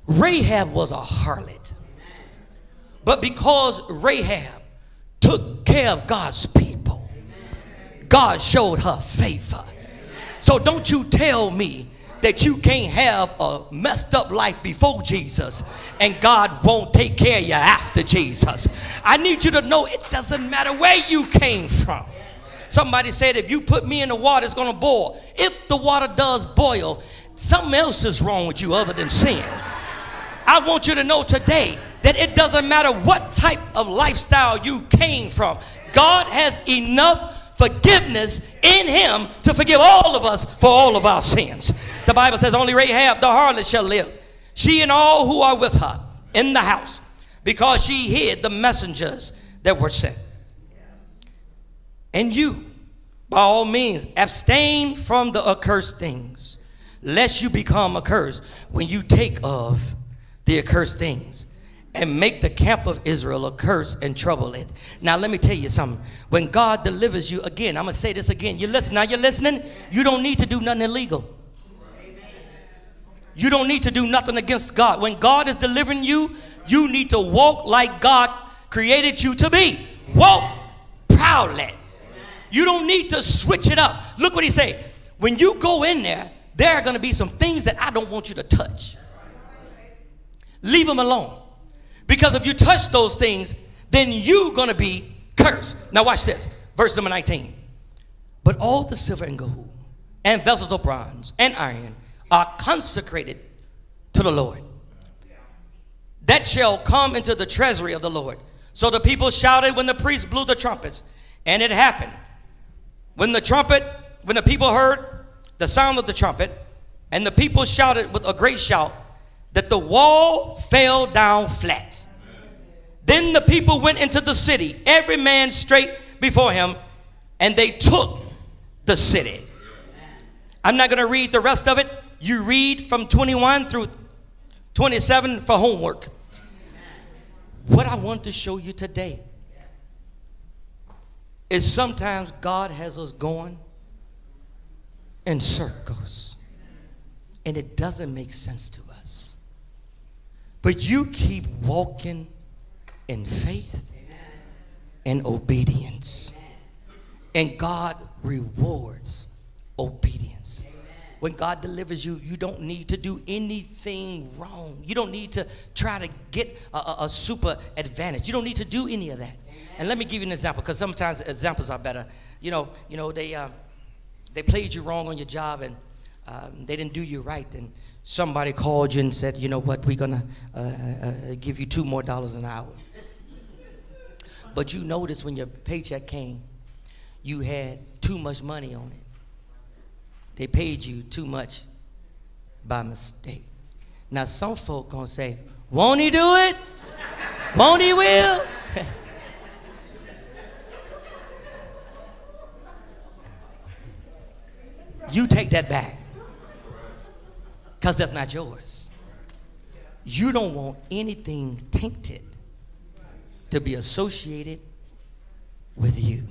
Rahab was a harlot. But because Rahab took care of God's people, God showed her favor. So don't you tell me that you can't have a messed up life before Jesus and God won't take care of you after Jesus. I need you to know it doesn't matter where you came from. Somebody said, if you put me in the water, it's going to boil. If the water does boil, something else is wrong with you other than sin. I want you to know today that it doesn't matter what type of lifestyle you came from, God has enough forgiveness in Him to forgive all of us for all of our sins. The Bible says, Only Rahab the harlot shall live, she and all who are with her in the house, because she hid the messengers that were sent. And you, by all means, abstain from the accursed things, lest you become accursed when you take of the accursed things and make the camp of Israel a curse and trouble it. Now, let me tell you something. When God delivers you, again, I'm going to say this again. You listen, now you're listening, you don't need to do nothing illegal. You don't need to do nothing against God. When God is delivering you, you need to walk like God created you to be. Walk proudly. You don't need to switch it up. Look what he say. When you go in there, there are going to be some things that I don't want you to touch. Leave them alone. Because if you touch those things, then you're going to be cursed. Now watch this. Verse number 19. But all the silver and gold and vessels of bronze and iron are consecrated to the Lord. That shall come into the treasury of the Lord. So the people shouted when the priest blew the trumpets. And it happened. When the trumpet, when the people heard the sound of the trumpet, and the people shouted with a great shout, that the wall fell down flat. Then the people went into the city, every man straight before him, and they took the city. I'm not going to read the rest of it. You read from 21 through 27 for homework. What I want to show you today is sometimes God has us going in circles, and it doesn't make sense to us. But you keep walking in faith and obedience, and God rewards obedience. When God delivers you, you don't need to do anything wrong. You don't need to try to get a, a, a super advantage. You don't need to do any of that. And let me give you an example, because sometimes examples are better. You know, you know they uh, they played you wrong on your job, and um, they didn't do you right, and somebody called you and said, you know what, we're gonna uh, uh, give you two more dollars an hour. But you noticed when your paycheck came, you had too much money on it. They paid you too much by mistake. Now some folk gonna say, won't he do it? won't he will? You take that back. Because that's not yours. You don't want anything tainted to be associated with you.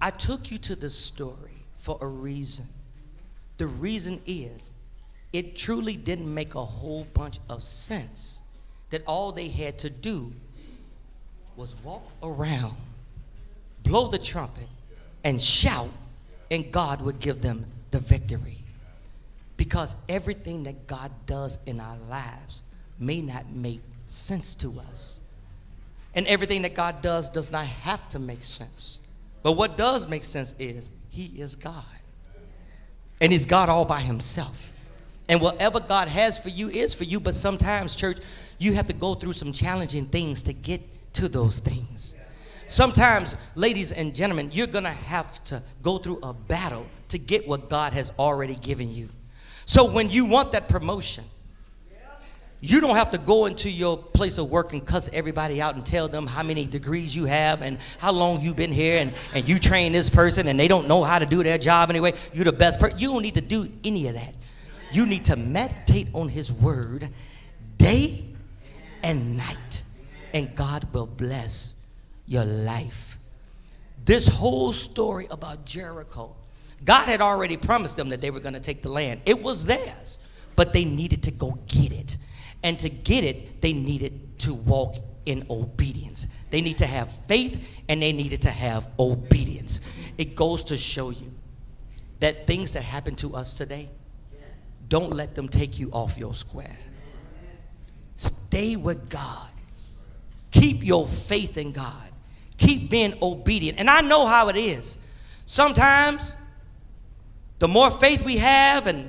I took you to this story for a reason. The reason is it truly didn't make a whole bunch of sense that all they had to do was walk around, blow the trumpet, and shout, and God would give them the victory. Because everything that God does in our lives may not make sense to us. And everything that God does does not have to make sense. But what does make sense is He is God. And He's God all by Himself. And whatever God has for you is for you. But sometimes, church, you have to go through some challenging things to get to those things. Sometimes, ladies and gentlemen, you're going to have to go through a battle to get what God has already given you. So when you want that promotion, you don't have to go into your place of work and cuss everybody out and tell them how many degrees you have and how long you've been here and, and you train this person and they don't know how to do their job anyway. You're the best person. You don't need to do any of that. You need to meditate on his word day and night, and God will bless your life. This whole story about Jericho, God had already promised them that they were going to take the land. It was theirs, but they needed to go get it. And to get it, they needed to walk in obedience. They need to have faith and they needed to have obedience. It goes to show you that things that happen to us today, don't let them take you off your square. Stay with God. Keep your faith in God. Keep being obedient. And I know how it is. Sometimes the more faith we have and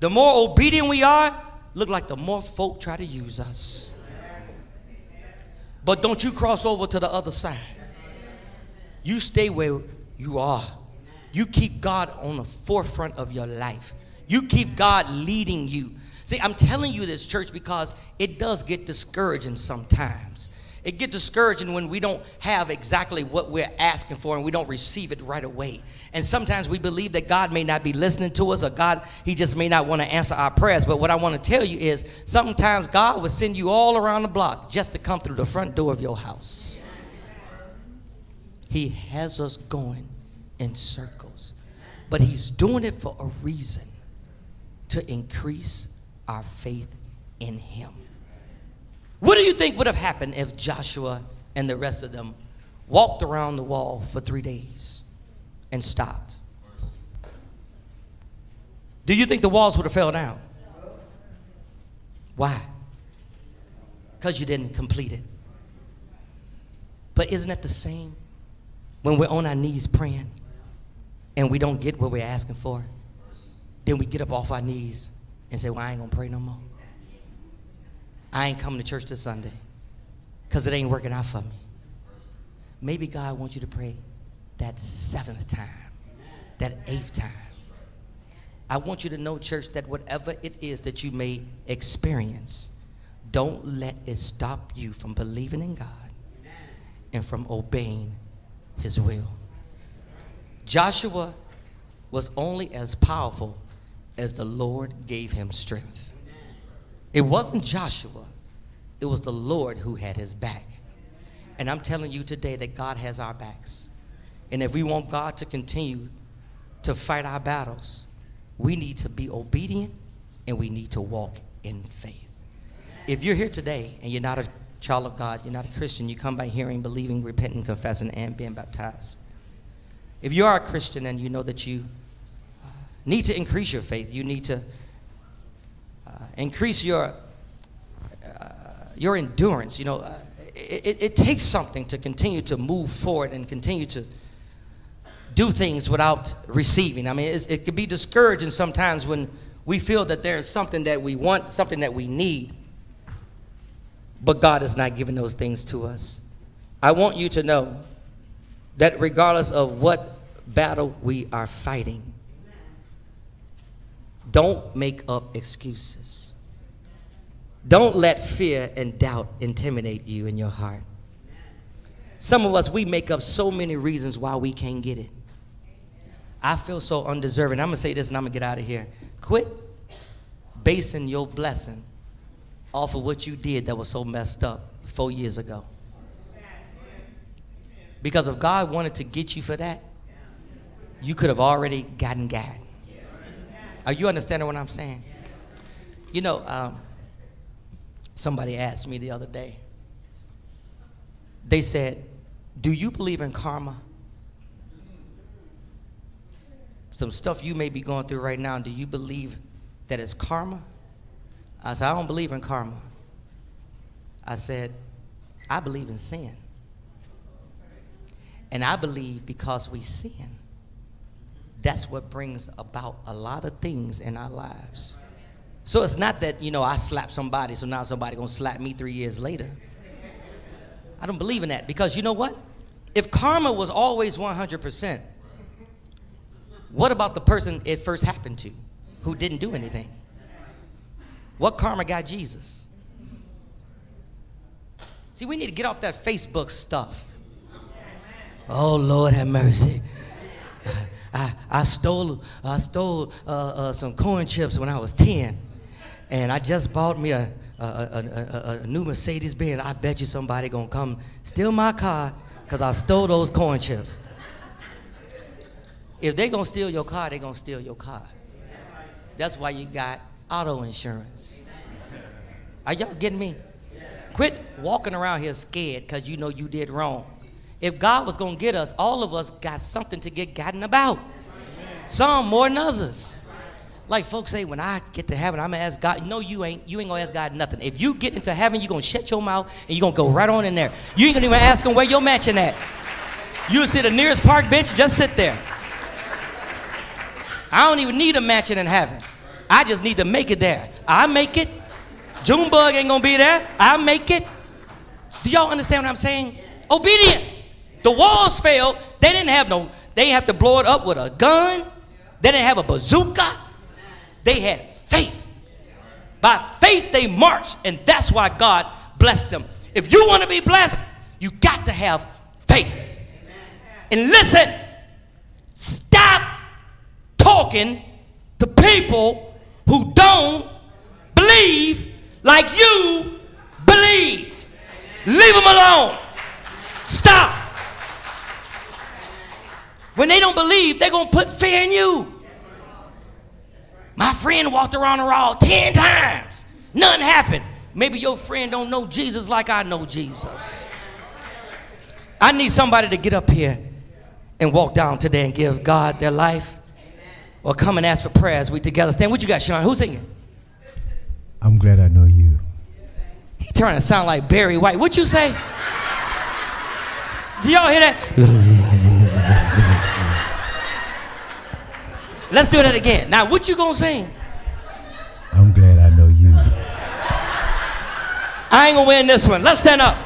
the more obedient we are, look like the more folk try to use us. But don't you cross over to the other side. You stay where you are. You keep God on the forefront of your life. You keep God leading you. See, I'm telling you this, church, because it does get discouraging sometimes. It gets discouraging when we don't have exactly what we're asking for and we don't receive it right away. And sometimes we believe that God may not be listening to us or God, He just may not want to answer our prayers. But what I want to tell you is sometimes God will send you all around the block just to come through the front door of your house. He has us going in circles, but He's doing it for a reason to increase our faith in Him. What do you think would have happened if Joshua and the rest of them walked around the wall for three days and stopped? Do you think the walls would have fell down? Why? Because you didn't complete it. But isn't it the same when we're on our knees praying and we don't get what we're asking for? Then we get up off our knees and say, Well, I ain't gonna pray no more. I ain't coming to church this Sunday because it ain't working out for me. Maybe God wants you to pray that seventh time, that eighth time. I want you to know, church, that whatever it is that you may experience, don't let it stop you from believing in God and from obeying His will. Joshua was only as powerful as the Lord gave him strength. It wasn't Joshua, it was the Lord who had his back. And I'm telling you today that God has our backs. And if we want God to continue to fight our battles, we need to be obedient and we need to walk in faith. If you're here today and you're not a child of God, you're not a Christian, you come by hearing, believing, repenting, confessing, and being baptized. If you are a Christian and you know that you need to increase your faith, you need to increase your, uh, your endurance. You know, uh, it, it takes something to continue to move forward and continue to do things without receiving. I mean, it can be discouraging sometimes when we feel that there's something that we want, something that we need, but God is not giving those things to us. I want you to know that regardless of what battle we are fighting, don't make up excuses. Don't let fear and doubt intimidate you in your heart. Some of us, we make up so many reasons why we can't get it. I feel so undeserving. I'm going to say this and I'm going to get out of here. Quit basing your blessing off of what you did that was so messed up four years ago. Because if God wanted to get you for that, you could have already gotten God. Are you understanding what I'm saying? You know, um, somebody asked me the other day. They said, Do you believe in karma? Some stuff you may be going through right now, do you believe that it's karma? I said, I don't believe in karma. I said, I believe in sin. And I believe because we sin, that's what brings about a lot of things in our lives. So it's not that, you know, I slap somebody, so now somebody gonna slap me three years later. I don't believe in that because you know what? If karma was always 100%, what about the person it first happened to who didn't do anything? What karma got Jesus? See, we need to get off that Facebook stuff. Oh, Lord have mercy. I, I stole, I stole uh, uh, some corn chips when I was 10, and I just bought me a, a, a, a new Mercedes Benz. I bet you somebody gonna come steal my car because I stole those corn chips. If they gonna steal your car, they gonna steal your car. That's why you got auto insurance. Are y'all getting me? Quit walking around here scared because you know you did wrong. If God was going to get us, all of us got something to get gotten about. Some more than others. Like folks say, when I get to heaven, I'm gonna ask God. No, you ain't. You ain't gonna ask God nothing. If you get into heaven, you're gonna shut your mouth and you're gonna go right on in there. You ain't gonna even ask him where your mansion at. You sit the nearest park bench, just sit there. I don't even need a mansion in heaven. I just need to make it there. I make it. Junebug ain't gonna be there. I make it. Do y'all understand what I'm saying? Obedience. The walls fell. They didn't have no. They didn't have to blow it up with a gun. They didn't have a bazooka. They had faith. By faith, they marched, and that's why God blessed them. If you want to be blessed, you got to have faith. And listen, stop talking to people who don't believe like you believe. Leave them alone. Stop. When they don't believe, they're going to put fear in you. My friend walked around the raw 10 times. Nothing happened. Maybe your friend don't know Jesus like I know Jesus. I need somebody to get up here and walk down today and give God their life. Or come and ask for prayer as we together stand. What you got, Sean? Who's singing? I'm glad I know you. He trying to sound like Barry White. What you say? Do y'all hear that? Let's do that again. Now, what you gonna sing? I'm glad I know you. I ain't gonna win this one. Let's stand up.